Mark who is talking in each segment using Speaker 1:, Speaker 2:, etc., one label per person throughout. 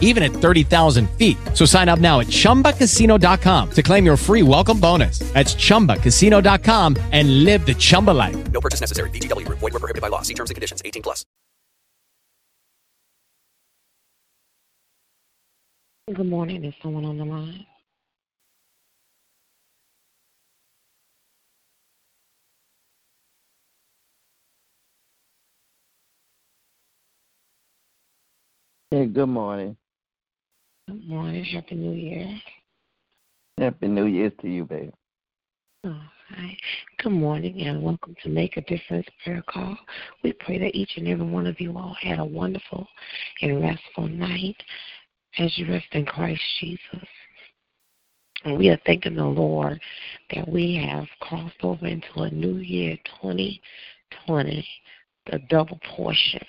Speaker 1: even at 30,000 feet. So sign up now at chumbacasino.com to claim your free welcome bonus. That's chumbacasino.com and live the Chumba life.
Speaker 2: No purchase necessary. VGW Group. Void were prohibited by law. See terms and conditions. 18 plus.
Speaker 3: Good morning. Is someone on the line?
Speaker 4: Hey, good morning.
Speaker 3: Good morning. Happy New Year.
Speaker 4: Happy New Year to you, baby.
Speaker 3: All right. Good morning and welcome to Make a Difference Prayer Call. We pray that each and every one of you all had a wonderful and restful night as you rest in Christ Jesus. And we are thanking the Lord that we have crossed over into a new year 2020, the double portion.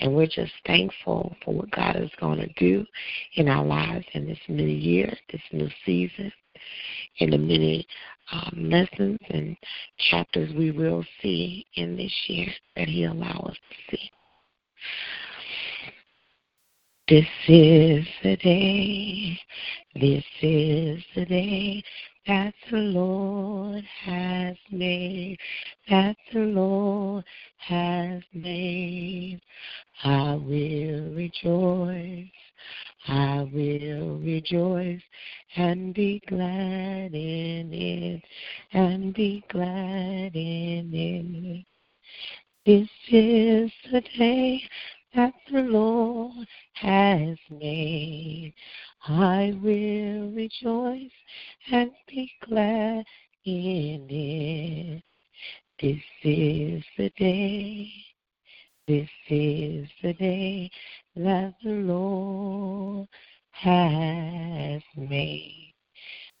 Speaker 3: And we're just thankful for what God is going to do in our lives in this new year, this new season, in the many um, lessons and chapters we will see in this year that He allows us to see. This is the day, this is the day that the Lord has made, that the Lord has made. I will rejoice, I will rejoice and be glad in it, and be glad in it. This is the day that the Lord has made. I will rejoice and be glad in it. This is the day, this is the day that the Lord has made.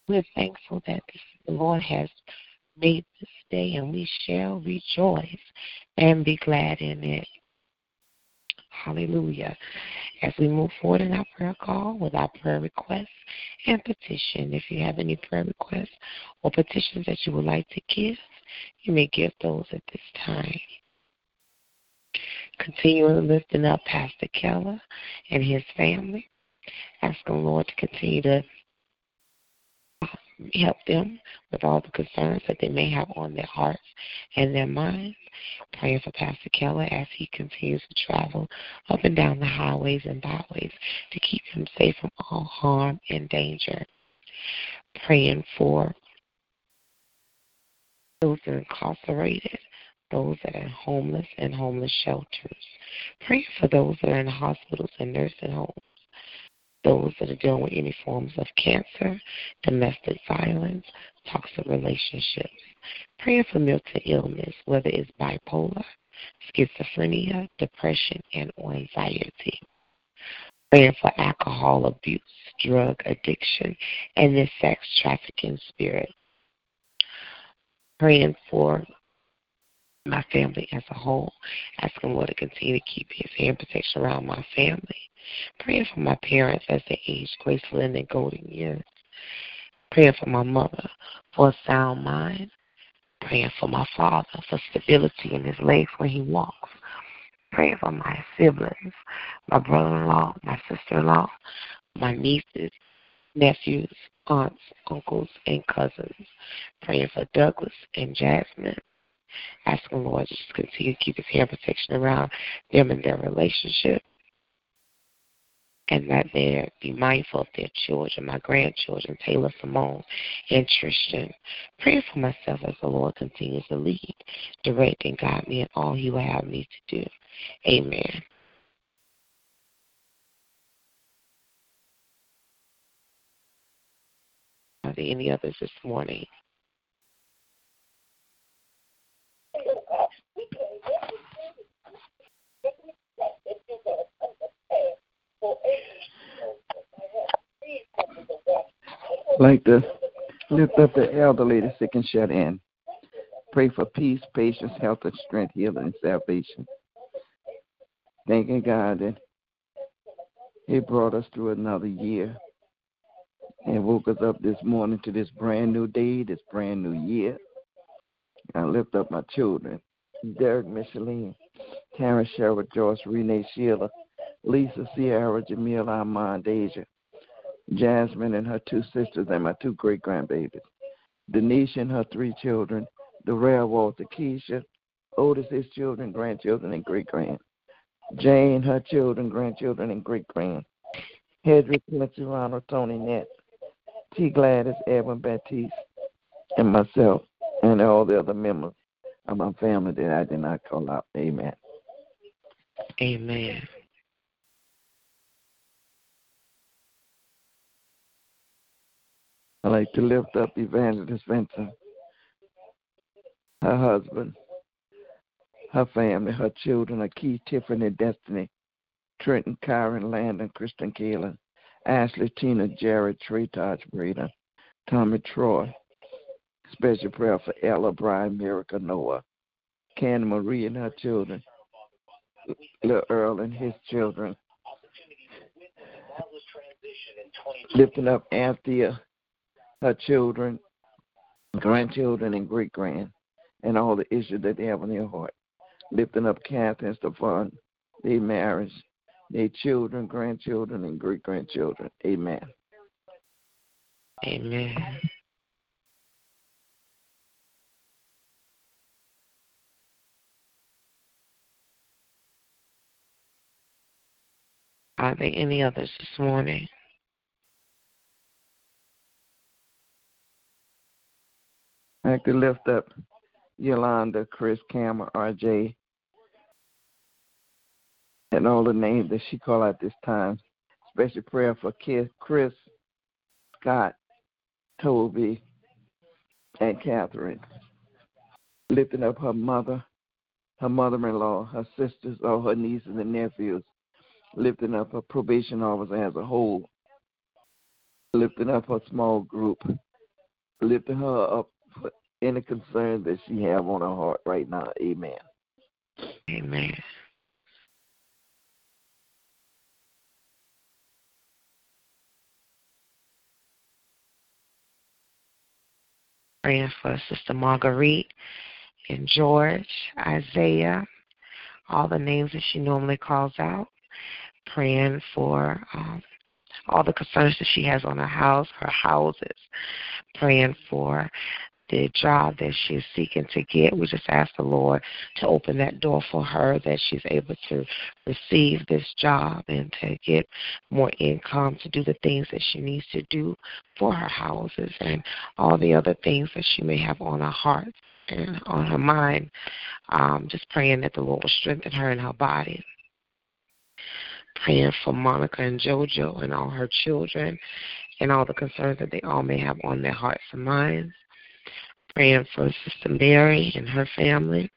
Speaker 3: We're thankful that the Lord has made this day, and we shall rejoice and be glad in it. Hallelujah. As we move forward in our prayer call with our prayer requests and petition, if you have any prayer requests or petitions that you would like to give, you may give those at this time. Continuing lifting up Pastor Keller and his family, asking the Lord to continue to help them with all the concerns that they may have on their hearts and their minds. Praying for Pastor Keller as he continues to travel up and down the highways and byways to keep him safe from all harm and danger. Praying for those incarcerated, those that are homeless and homeless shelters. Praying for those that are in hospitals and nursing homes those that are dealing with any forms of cancer, domestic violence, toxic relationships. Praying for mental illness, whether it's bipolar, schizophrenia, depression, and or anxiety. Praying for alcohol abuse, drug addiction, and the sex trafficking spirit. Praying for my family as a whole, asking Lord to continue to keep His hand protection around my family. Praying for my parents as they age gracefully in their golden years. Praying for my mother for a sound mind. Praying for my father for stability in his legs when he walks. Praying for my siblings, my brother-in-law, my sister-in-law, my nieces, nephews, aunts, uncles, and cousins. Praying for Douglas and Jasmine asking Lord just continue to keep his hand protection around them and their relationship. And that they be mindful of their children, my grandchildren, Taylor Simone and Tristan. Pray for myself as the Lord continues to lead, direct, and guide me in all He will have me to do. Amen. Are there any others this morning?
Speaker 4: Like to lift up the elderly, the sick and shut in. Pray for peace, patience, health, and strength, healing, and salvation. thanking God that He brought us through another year and woke us up this morning to this brand new day, this brand new year. I lift up my children, Derek, Micheline, Terrence, Sherwood, Joyce, Renee, Sheila, Lisa, Sierra, Jamil, Armand, Deja, Jasmine and her two sisters and my two great grandbabies, Denise and her three children, Darrell, Walter, Keisha, Otis, his children, grandchildren, and great grand. Jane, her children, grandchildren, and great grand. Hedrick, Quincy, Ronald, Tony, Nett, T. Gladys, Edwin, Baptiste, and myself, and all the other members of my family that I did not call out. Amen.
Speaker 3: Amen.
Speaker 4: I like to lift up Evangelist Vincent, her husband, her family, her children, Keith, Tiffany, Destiny, Trenton, Kyron, Landon, Kristen, Kaylin, Ashley, Tina, Jared, Trey, Taj, Breda, Tommy, Troy. Special prayer for Ella, Brian, Miracle, Noah, Candy Marie and her children, Little Earl and his children. Lifting up Anthea, her children, grandchildren, and great grand, and all the issues that they have on their heart. Lifting up and Stefan, their marriage, their children, grandchildren, and great grandchildren. Amen.
Speaker 3: Amen. Are there any others this morning?
Speaker 4: I like to lift up Yolanda, Chris, Cameron, RJ, and all the names that she called out this time. Special prayer for Chris, Scott, Toby, and Catherine. Lifting up her mother, her mother-in-law, her sisters, all her nieces and nephews. Lifting up her probation officer as a whole. Lifting up her small group. Lifting her up any concern that she have on her heart right now. Amen.
Speaker 3: Amen. Praying for Sister Marguerite and George, Isaiah, all the names that she normally calls out. Praying for um, all the concerns that she has on her house, her houses. Praying for the job that she's seeking to get. We just ask the Lord to open that door for her that she's able to receive this job and to get more income to do the things that she needs to do for her houses and all the other things that she may have on her heart and on her mind. Um, just praying that the Lord will strengthen her in her body praying for Monica and JoJo and all her children and all the concerns that they all may have on their hearts and minds praying for Sister Mary and her family,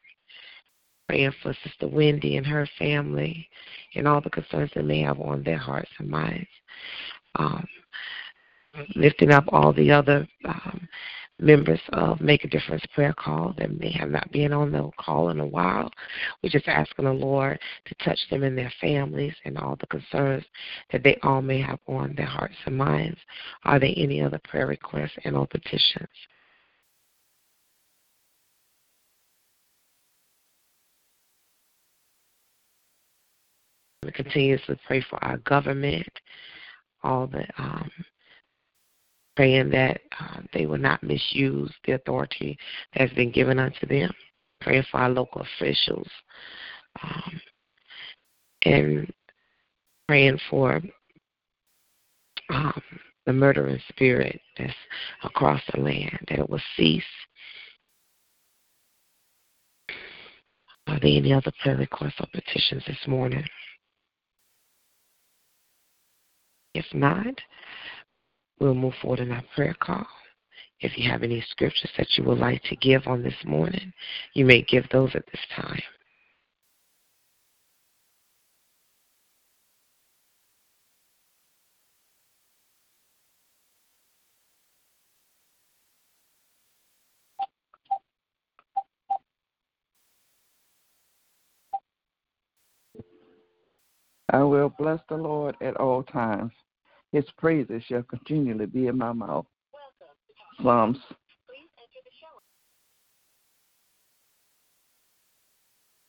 Speaker 3: praying for Sister Wendy and her family, and all the concerns that they may have on their hearts and minds. Um, lifting up all the other um, members of Make a Difference prayer call that may have not been on the call in a while. We're just asking the Lord to touch them and their families and all the concerns that they all may have on their hearts and minds. Are there any other prayer requests and or petitions? We continue to pray for our government, all the um, praying that uh, they will not misuse the authority that has been given unto them. Praying for our local officials, um, and praying for um, the murdering spirit that's across the land that it will cease. Are there any other prayer requests or petitions this morning? If not, we'll move forward in our prayer call. If you have any scriptures that you would like to give on this morning, you may give those at this time.
Speaker 4: I will bless the Lord at all times. His praises shall continually be in my mouth. Psalms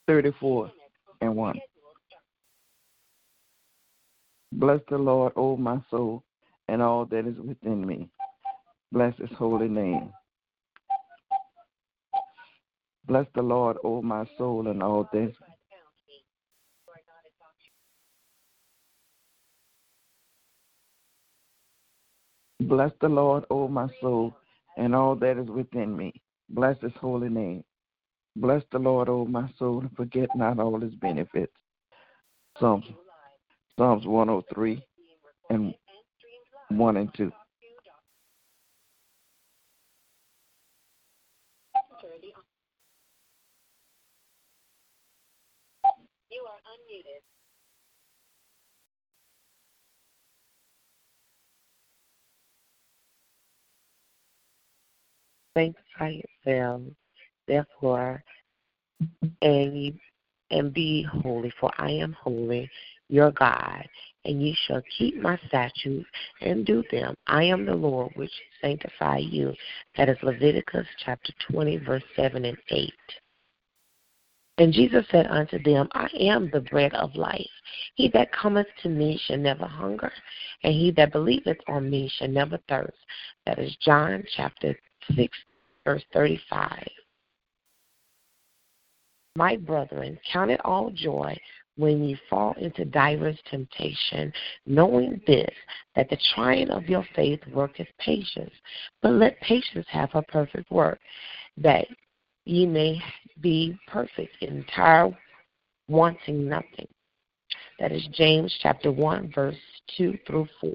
Speaker 4: 34 and 1. Bless the Lord, O my soul, and all that is within me. Bless his holy name. Bless the Lord, O my soul, and all that is Bless the Lord, O my soul, and all that is within me. Bless his holy name. Bless the Lord, O my soul, and forget not all his benefits. Psalms, Psalms 103 and 1 and 2.
Speaker 3: Sanctify yourselves, therefore, and and be holy, for I am holy, your God, and ye shall keep my statutes and do them. I am the Lord which sanctify you. That is Leviticus chapter 20, verse 7 and 8. And Jesus said unto them, I am the bread of life. He that cometh to me shall never hunger, and he that believeth on me shall never thirst. That is John chapter 6, verse 35. My brethren, count it all joy when you fall into divers temptation, knowing this, that the trying of your faith worketh patience. But let patience have her perfect work, that ye may be perfect, entire, wanting nothing. That is James chapter 1, verse 2 through 4.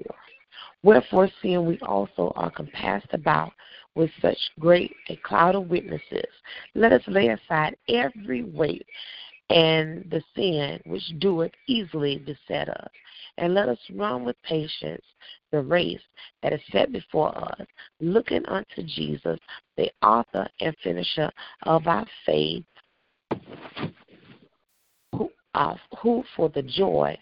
Speaker 3: Wherefore, seeing we also are compassed about with such great a cloud of witnesses, let us lay aside every weight and the sin which doeth easily beset us, and let us run with patience the race that is set before us, looking unto Jesus, the author and finisher of our faith, who, uh, who for the joy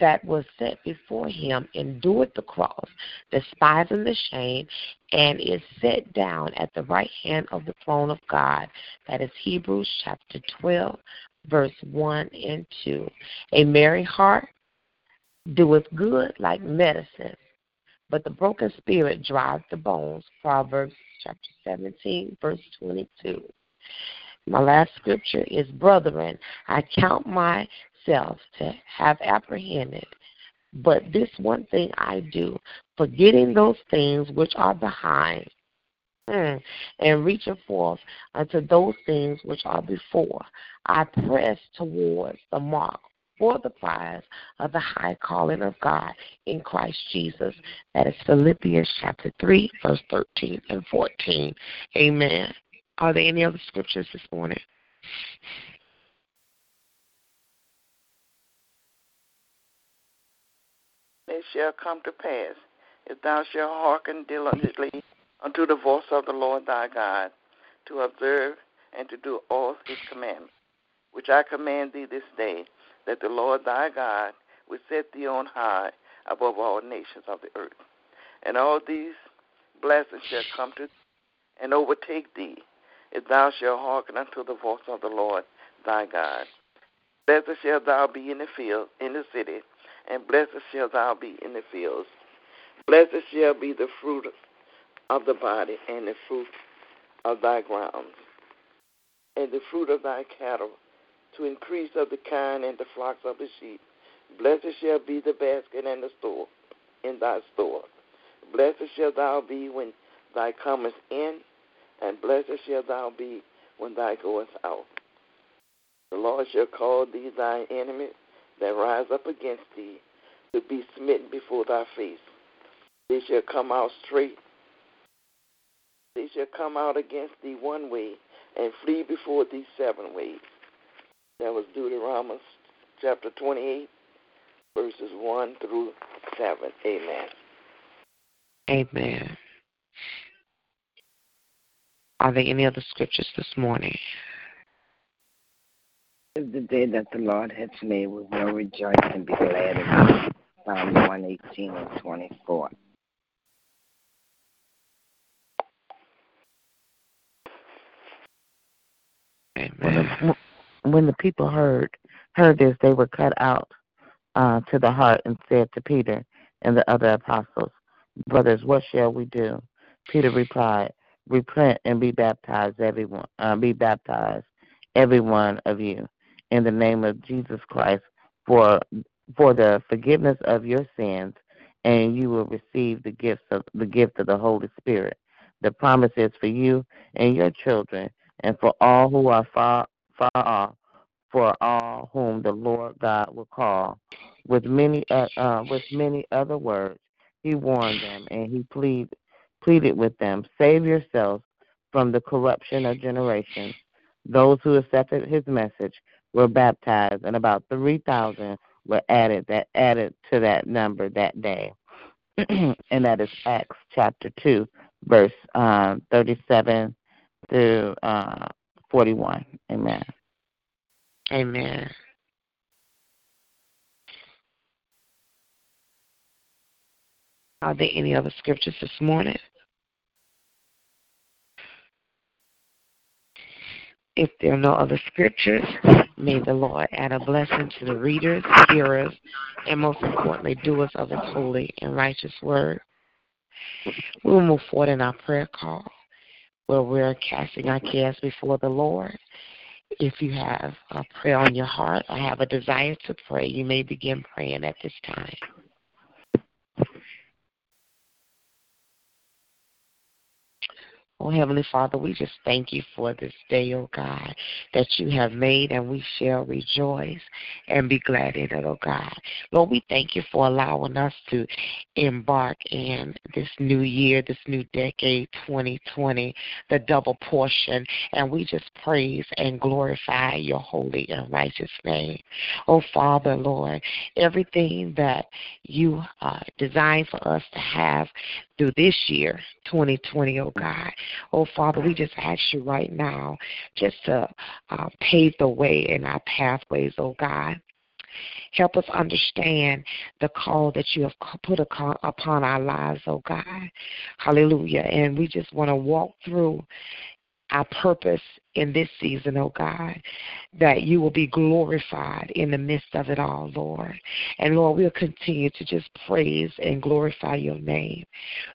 Speaker 3: that was set before him endured the cross, despising the shame, and is set down at the right hand of the throne of God. That is Hebrews chapter 12, verse 1 and 2. A merry heart doeth good like medicine, but the broken spirit drives the bones. Proverbs chapter 17, verse 22. My last scripture is, Brethren, I count myself to have apprehended. But this one thing I do, forgetting those things which are behind, mm, and reaching forth unto those things which are before, I press towards the mark for the prize of the high calling of God in Christ Jesus. That is Philippians chapter 3, verse 13 and 14. Amen. Are there any other scriptures this morning?
Speaker 4: It shall come to pass, if thou shalt hearken diligently unto the voice of the Lord thy God, to observe and to do all his commandments, which I command thee this day, that the Lord thy God will set thee on high above all nations of the earth. And all these blessings shall come to thee and overtake thee, if thou shalt hearken unto the voice of the Lord thy God. Blessed shalt thou be in the field, in the city, and blessed shall thou be in the fields. Blessed shall be the fruit of the body, and the fruit of thy grounds, and the fruit of thy cattle, to increase of the kine and the flocks of the sheep. Blessed shall be the basket and the store in thy store. Blessed shall thou be when thou comest in, and blessed shall thou be when thou goest out. The Lord shall call thee thine enemy that rise up against thee to be smitten before thy face. They shall come out straight. They shall come out against thee one way and flee before thee seven ways. That was Deuteronomy chapter 28, verses 1 through 7. Amen.
Speaker 3: Amen. Are there any other scriptures this morning?
Speaker 5: Is the day that the Lord has made. We will rejoice and be glad in it. Psalm 118 and 24.
Speaker 3: Amen.
Speaker 6: When the, when the people heard heard this, they were cut out uh, to the heart and said to Peter and the other apostles, Brothers, what shall we do? Peter replied, Repent and be baptized, everyone. Uh, be baptized, every one of you, in the name of Jesus Christ, for for the forgiveness of your sins, and you will receive the gifts of the gift of the Holy Spirit. The promise is for you and your children, and for all who are far far off, for all whom the Lord God will call. With many uh, uh, with many other words, he warned them, and he plead, pleaded with them, Save yourselves from the corruption of generations. Those who accepted his message were baptized, and about 3,000 were added that added to that number that day. and that is Acts chapter 2, verse um, 37 through uh, 41. Amen.
Speaker 3: Amen. Are there any other scriptures this morning? If there are no other scriptures, may the Lord add a blessing to the readers, hearers, and most importantly, doers of His holy and righteous word. We will move forward in our prayer call where we're casting our cares before the Lord. If you have a prayer on your heart or have a desire to pray, you may begin praying at this time. Oh, Heavenly Father, we just thank you for this day, oh God, that you have made, and we shall rejoice and be glad in it, oh God. Lord, we thank you for allowing us to embark in this new year, this new decade, 2020, the double portion, and we just praise and glorify your holy and righteous name. Oh, Father, Lord, everything that you uh, designed for us to have through this year, 2020, oh God. Oh Father, we just ask you right now just to uh, pave the way in our pathways, oh God. Help us understand the call that you have put upon our lives, oh God. Hallelujah. And we just want to walk through our purpose in this season, oh God, that you will be glorified in the midst of it all, Lord. And Lord, we'll continue to just praise and glorify your name.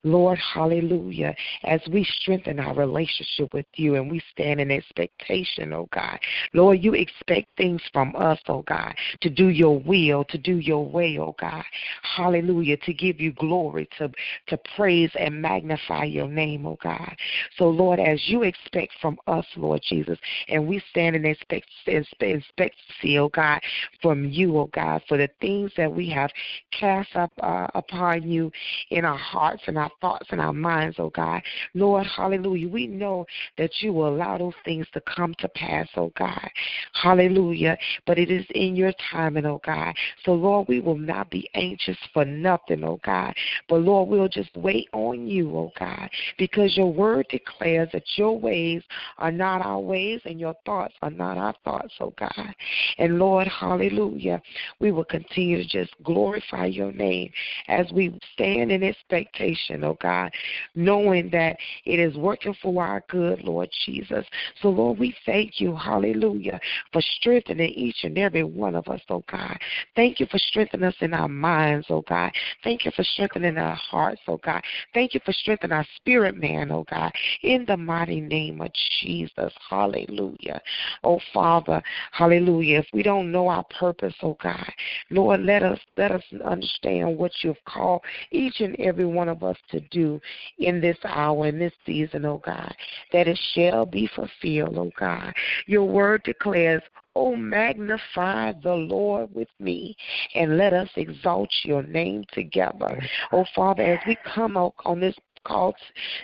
Speaker 3: Lord, hallelujah, as we strengthen our relationship with you and we stand in expectation, oh God. Lord, you expect things from us, oh God, to do your will, to do your way, oh God. Hallelujah, to give you glory, to, to praise and magnify your name, oh God. So, Lord, as you expect from us, Lord Jesus. And we stand in expectancy, oh God, from you, oh God, for the things that we have cast up uh, upon you in our hearts and our thoughts and our minds, oh God. Lord, hallelujah. We know that you will allow those things to come to pass, oh God. Hallelujah. But it is in your timing, oh God. So, Lord, we will not be anxious for nothing, oh God. But, Lord, we'll just wait on you, oh God, because your word declares that your ways are not our ways and your thoughts are not our thoughts, oh God. And Lord, hallelujah, we will continue to just glorify your name as we stand in expectation, oh God, knowing that it is working for our good, Lord Jesus. So, Lord, we thank you, hallelujah, for strengthening each and every one of us, oh God. Thank you for strengthening us in our minds, oh God. Thank you for strengthening our hearts, oh God. Thank you for strengthening our spirit, man, oh God. In the mighty name of Jesus. Hallelujah. Oh Father, hallelujah. If we don't know our purpose, oh God, Lord, let us let us understand what you've called each and every one of us to do in this hour, in this season, oh God, that it shall be fulfilled, oh God. Your word declares, Oh, magnify the Lord with me and let us exalt your name together. Oh, Father, as we come out on this called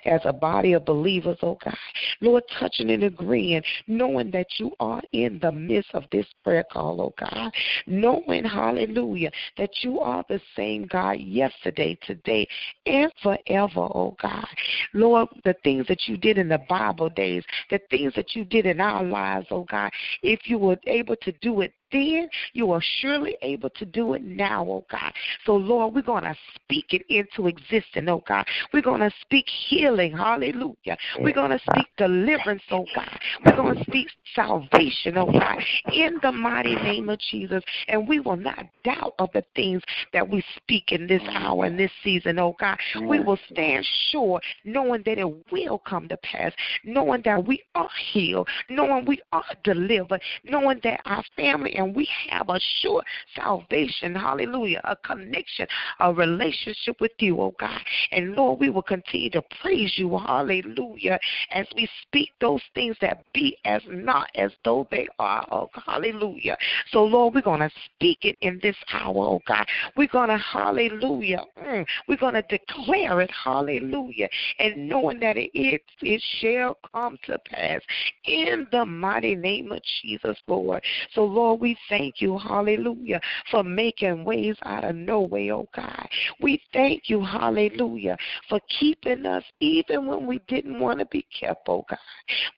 Speaker 3: as a body of believers, oh God. Lord, touching and agreeing, knowing that you are in the midst of this prayer call, oh God. Knowing, hallelujah, that you are the same God yesterday, today, and forever, oh God. Lord, the things that you did in the Bible days, the things that you did in our lives, oh God, if you were able to do it then, you are surely able to do it now, oh God. So, Lord, we're going to speak it into existence, oh God. We're going to speak healing, hallelujah. We're going to speak deliverance, oh God. We're going to speak salvation, oh God, in the mighty name of Jesus. And we will not doubt of the things that we speak in this hour, in this season, oh God. We will stand sure, knowing that it will come to pass, knowing that we are healed, knowing we are delivered, knowing that our family and we have a sure salvation, hallelujah, a connection, a relationship with you, oh God. And Lord, we will continue to praise you, hallelujah, as we speak those things that be as not as though they are, oh hallelujah. So, Lord, we're going to speak it in this hour, oh God. We're going to, hallelujah, mm, we're going to declare it, hallelujah, and knowing that it, it, it shall come to pass in the mighty name of Jesus, Lord. So, Lord, we we thank you, hallelujah, for making ways out of no way, oh God. We thank you, hallelujah, for keeping us even when we didn't want to be kept, oh God.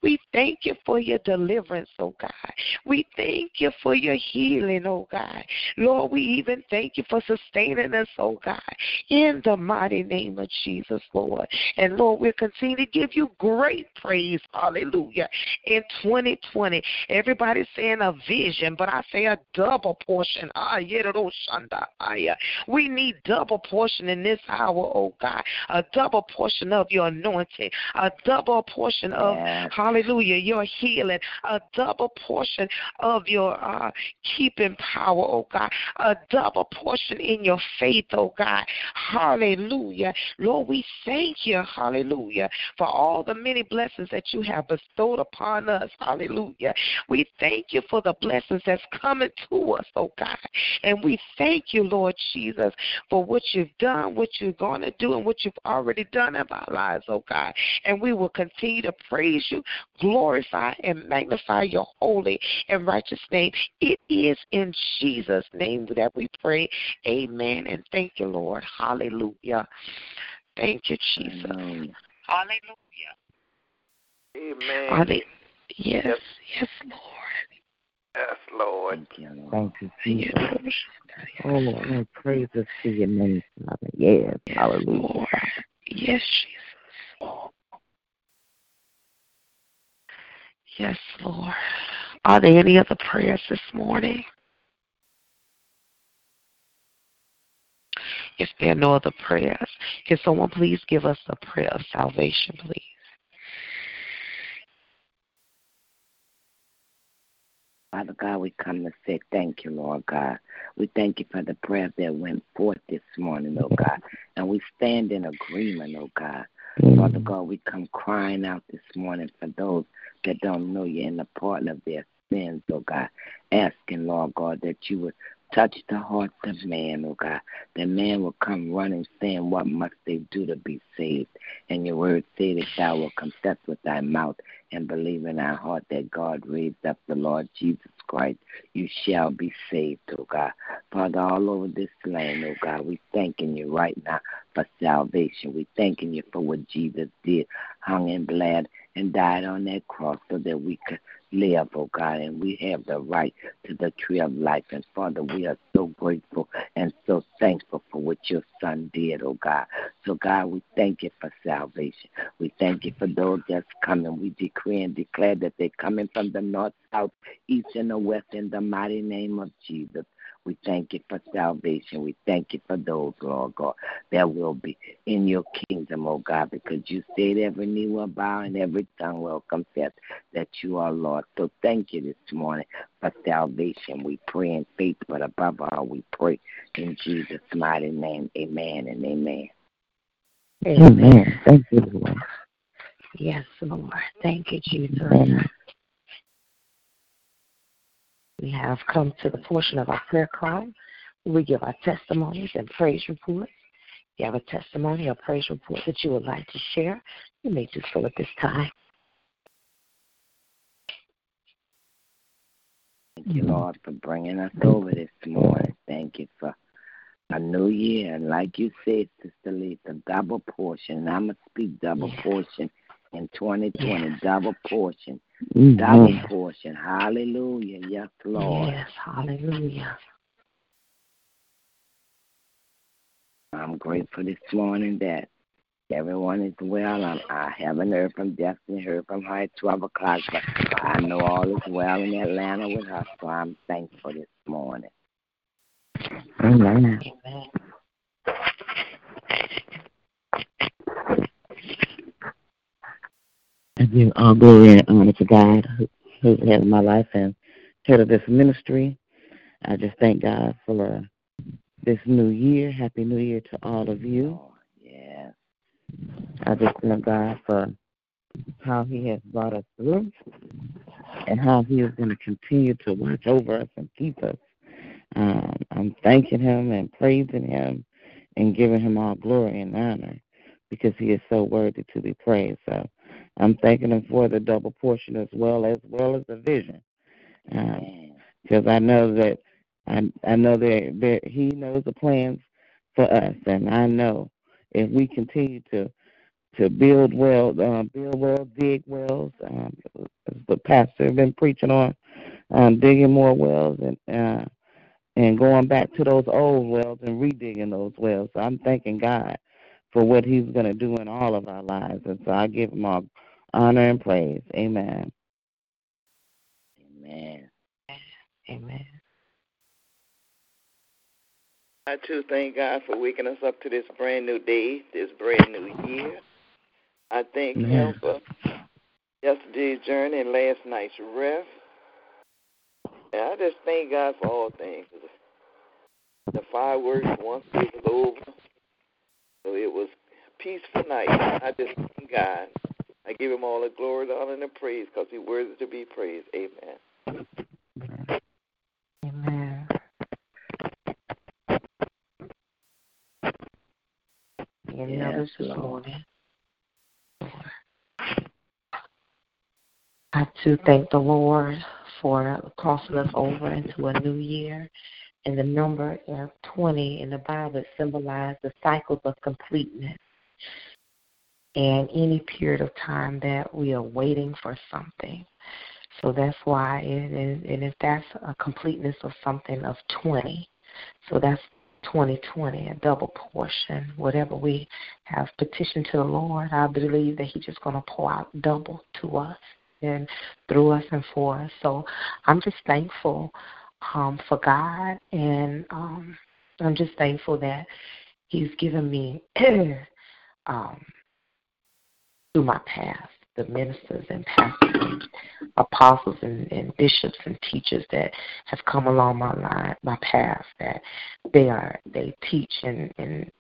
Speaker 3: We thank you for your deliverance, oh God. We thank you for your healing, oh God. Lord, we even thank you for sustaining us, oh God, in the mighty name of Jesus, Lord. And Lord, we'll continue to give you great praise, hallelujah, in 2020. Everybody's saying a vision, but I I say a double portion. Ah, we need double portion in this hour, oh God. A double portion of your anointing. A double portion of, yes. hallelujah, your healing. A double portion of your uh, keeping power, oh God. A double portion in your faith, oh God. Hallelujah. Lord, we thank you, hallelujah, for all the many blessings that you have bestowed upon us. Hallelujah. We thank you for the blessings that's coming to us, oh God. And we thank you, Lord Jesus, for what you've done, what you're going to do, and what you've already done in our lives, oh God. And we will continue to praise you, glorify, and magnify your holy and righteous name. It is in Jesus' name that we pray. Amen. And thank you, Lord. Hallelujah. Thank you, Jesus. Amen. Hallelujah.
Speaker 4: Amen.
Speaker 3: Yes, yes, Lord.
Speaker 4: Yes, Lord.
Speaker 6: Thank you, Lord. Thank you, Jesus. Oh, Lord, praises to your name, Father. Yes, yes hallelujah. Lord.
Speaker 3: Yes, Jesus. Yes, Lord. Are there any other prayers this morning? If there are no other prayers, can someone please give us a prayer of salvation, please?
Speaker 5: Father God, we come to say thank you, Lord God. We thank you for the prayer that went forth this morning, oh God. And we stand in agreement, oh God. Father mm. God, we come crying out this morning for those that don't know you in the pardon of their sins, oh God. Asking, Lord God, that you would touch the hearts of man, oh God. That man will come running saying, What must they do to be saved? And your word say that thou wilt confess with thy mouth and believe in thy heart that God raised up the Lord Jesus Christ, you shall be saved, oh God. Father, all over this land, oh God, we thanking you right now for salvation. We thanking you for what Jesus did, hung and bled and died on that cross so that we could live, oh God, and we have the right to the tree of life. And Father, we are so grateful and so thankful for what your son did, oh God. So God, we thank you for salvation. We thank you for those that's coming. We decree and declare that they're coming from the north, south, east, and the west in the mighty name of Jesus. We thank you for salvation. We thank you for those, Lord God, that will be in your kingdom, oh God, because you said every knee will bow and every tongue will confess that you are Lord. So thank you this morning for salvation. We pray in faith, but above all, we pray in Jesus' mighty name. Amen and amen.
Speaker 6: Amen. Thank you, Lord.
Speaker 3: Yes, Lord. Thank you, Jesus. Amen. We have come to the portion of our prayer call. We give our testimonies and praise reports. you have a testimony or praise report that you would like to share, you may do so at this time.
Speaker 5: Thank you, Lord, for bringing us over this morning. Thank you for a new year. And like you said, Sister Lisa, double portion. I'm going to speak double
Speaker 3: Yes.
Speaker 5: portion in 2020, double portion.
Speaker 6: Mhm.
Speaker 5: Double portion. Hallelujah. Yes, Lord.
Speaker 3: Yes, hallelujah.
Speaker 5: I'm grateful this morning that everyone is well. I'm, I haven't heard from Destiny, heard from her at 12 o'clock, but I know all is well in Atlanta with her, so I'm thankful this morning.
Speaker 6: Amen.
Speaker 3: Amen.
Speaker 6: I give all glory and honor to God who, who's the head of my life and head of this ministry. I just thank God for uh, this new year. Happy New Year to all of you.
Speaker 5: Oh, yes.
Speaker 6: I just thank God for how He has brought us through and how He is going to continue to watch over us and keep us. Um, I'm thanking Him and praising Him and giving Him all glory and honor because He is so worthy to be praised. So I'm thanking Him for the double portion as well as well as the vision, because I know that I I know that, that He knows the plans for us, and I know if we continue to to build well, uh, build well, dig wells. Um, as the pastor has been preaching on, um, digging more wells and uh, and going back to those old wells and redigging those wells. So I'm thanking God for what He's going to do in all of our lives, and so I give Him all honor and praise. Amen.
Speaker 5: Amen.
Speaker 3: Amen.
Speaker 4: I too thank God for waking us up to this brand new day, this brand new year. I thank Him for yesterday's journey and last night's rest. And I just thank God for all things. The fireworks once it was over, so it was peaceful night. I just thank God. I give Him all the glory, the honor, and the praise because He's worthy to be praised. Amen.
Speaker 3: Amen. And
Speaker 5: Yes,
Speaker 3: notice this morning. I too thank the Lord for crossing us over into a new year. And the number of 20 in the Bible symbolizes the cycles of completeness. And any period of time that we are waiting for something. So that's why it is, and if that's a completeness of something of 20, so that's 2020, a double portion. Whatever we have petitioned to the Lord, I believe that He's just going to pour out double to us and through us and for us. So I'm just thankful um, for God, and um, I'm just thankful that He's given me um, through my past the ministers and pastors and apostles and, and bishops and teachers that have come along my line, my path, that they are they teach and, and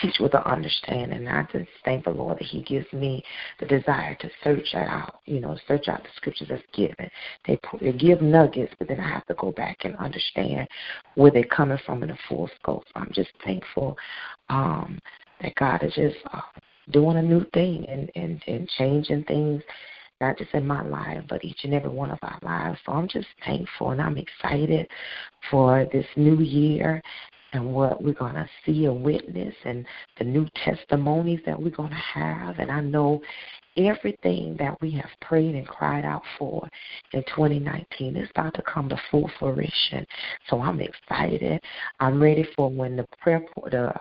Speaker 3: teach with an understanding. And I just thank the Lord that He gives me the desire to search out, you know, search out the scriptures that's given. They, put, they give nuggets, but then I have to go back and understand where they're coming from in the full scope. So I'm just thankful um, that God is just uh, doing a new thing and, and, and changing things, not just in my life, but each and every one of our lives. So I'm just thankful and I'm excited for this new year and what we're going to see and witness and the new testimonies that we're going to have. And I know everything that we have prayed and cried out for in 2019 is about to come to full fruition. So I'm excited. I'm ready for when the prayer, the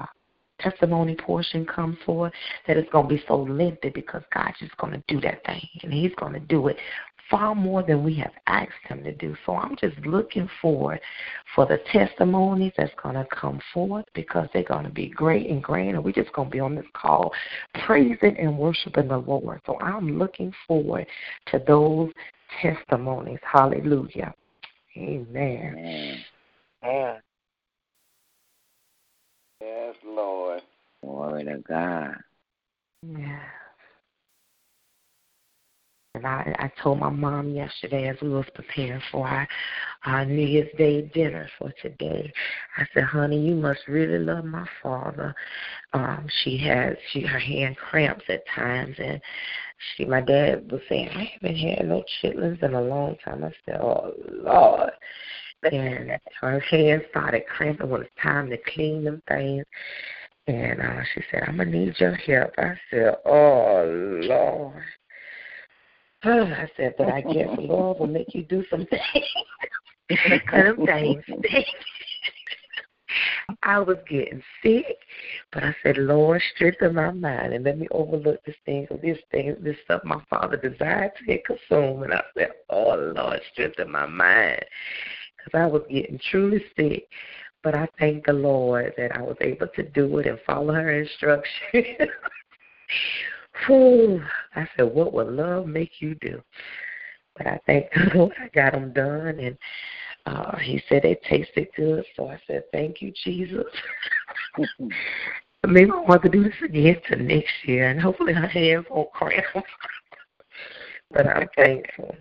Speaker 3: testimony portion comes forward, that it's going to be so lengthy because God's just going to do that thing. And He's going to do it far more than we have asked Him to do. So I'm just looking forward for the testimonies that's going to come forth because they're going to be great and grand. And we're just going to be on this call praising and worshiping the Lord. So I'm looking forward to those testimonies. Hallelujah. Amen.
Speaker 5: Amen.
Speaker 3: Amen.
Speaker 4: Yes, Lord.
Speaker 5: Glory to God.
Speaker 3: Yeah. And I, I told my mom yesterday as we was preparing for our, our New Year's Day dinner for today. I said, "Honey, you must really love my father." Um, she has she her hand cramps at times, and she my dad was saying, "I haven't had no chitlins in a long time." I said, "Oh Lord." And her hand started cramping when it's time to clean them things. And uh, she said, I'm going to need your help. I said, Oh, Lord. I said, but I guess the Lord will make you do some things. some things. I was getting sick, but I said, Lord, strengthen my mind and let me overlook this thing, this thing, this stuff my father desired to consume. And I said, Oh, Lord, strengthen my mind. Because I was getting truly sick. But I thank the Lord that I was able to do it and follow her instructions. I said, what will love make you do? But I thank Lord I got them done. And uh, he said they tasted good. So I said, thank you, Jesus. Maybe I want to do this again to next year. And hopefully her hands won't cramp. but I'm thankful.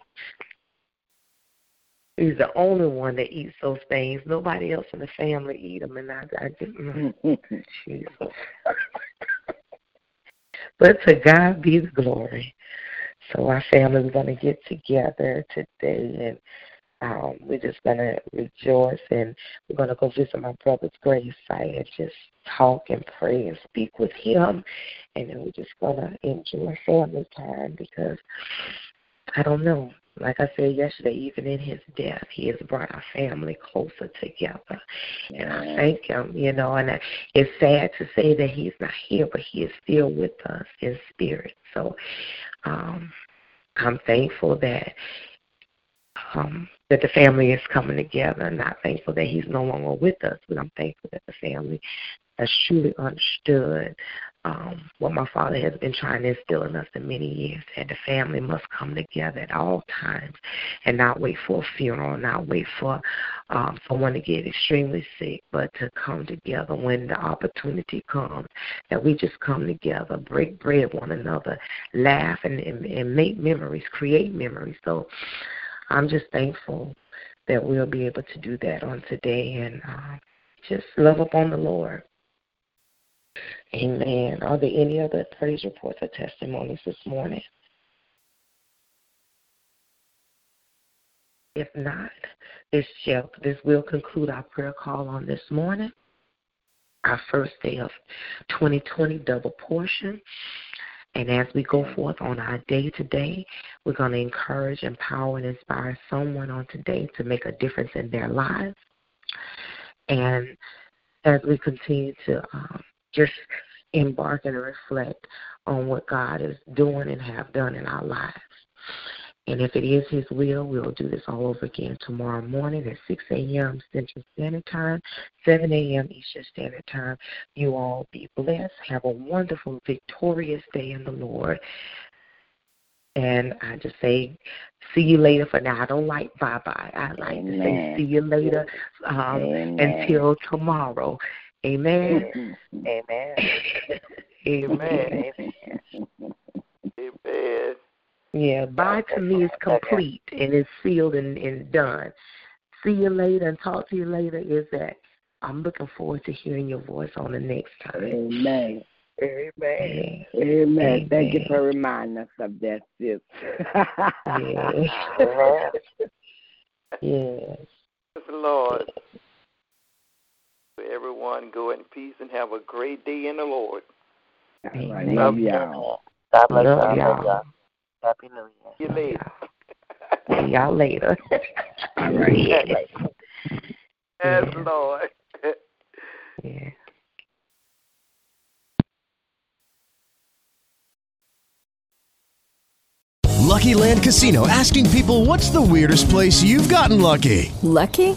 Speaker 3: He's the only one that eats those things. Nobody else in the family eat them, and I, I just, mm, Jesus. But to God be the glory. So our family is going to get together today, and um, we're just going to rejoice, and we're going to go visit my brother's grave site and just talk and pray and speak with him, and then we're just going to enjoy family time because I don't know. Like I said yesterday, even in his death, he has brought our family closer together. And I thank him, you know, and it's sad to say that he's not here, but he is still with us in spirit. So um, I'm thankful that um, that the family is coming together. I'm not thankful that he's no longer with us, but I'm thankful that the family has truly understood um, what my father has been trying to instill in us in many years that the family must come together at all times and not wait for a funeral, not wait for um, someone to get extremely sick, but to come together when the opportunity comes. That we just come together, break bread one another, laugh and, and, and make memories, create memories. So I'm just thankful that we'll be able to do that on today and uh, just love upon the Lord. Amen. Are there any other praise reports or testimonies this morning? If not, this shall this will conclude our prayer call on this morning. Our first day of 2020 double portion. And as we go forth on our day to day, we're going to encourage, empower, and inspire someone on today to make a difference in their lives. And as we continue to um, just embark and reflect on what God is doing and have done in our lives. And if it is His will, we'll do this all over again tomorrow morning at 6 a.m. Central Standard Time, 7 a.m. Eastern Standard Time. You all be blessed. Have a wonderful, victorious day in the Lord. And I just say, see you later for now. I don't like bye bye. I like Amen. to say, see you later um, until tomorrow. Amen. Mm-hmm.
Speaker 6: Amen.
Speaker 3: Amen.
Speaker 4: Amen.
Speaker 3: Yeah, bye to me is complete and it's sealed and, and done. See you later and talk to you later is that I'm looking forward to hearing your voice on the next time.
Speaker 6: Amen.
Speaker 5: Amen. Amen. Thank you for reminding us of that, sis.
Speaker 3: yes. yes.
Speaker 4: Lord everyone. Go in peace and have a great day in the Lord.
Speaker 5: All right. Love y'all.
Speaker 6: God bless Love y'all. Happy New Year.
Speaker 4: See you later.
Speaker 3: See y'all later.
Speaker 5: All right.
Speaker 3: yes,
Speaker 4: yes Lord.
Speaker 3: yeah.
Speaker 7: Lucky Land Casino asking people what's the weirdest place you've gotten lucky?
Speaker 8: Lucky?